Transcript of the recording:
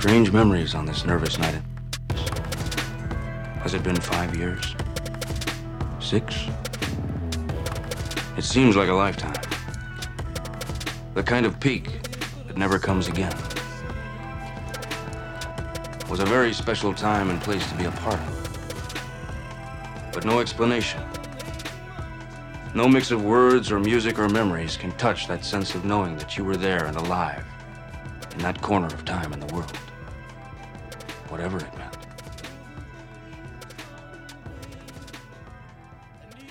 Strange memories on this nervous night. Has it been five years? Six? It seems like a lifetime. The kind of peak that never comes again. It was a very special time and place to be a part of. But no explanation. No mix of words or music or memories can touch that sense of knowing that you were there and alive in that corner of time in the world whatever it meant.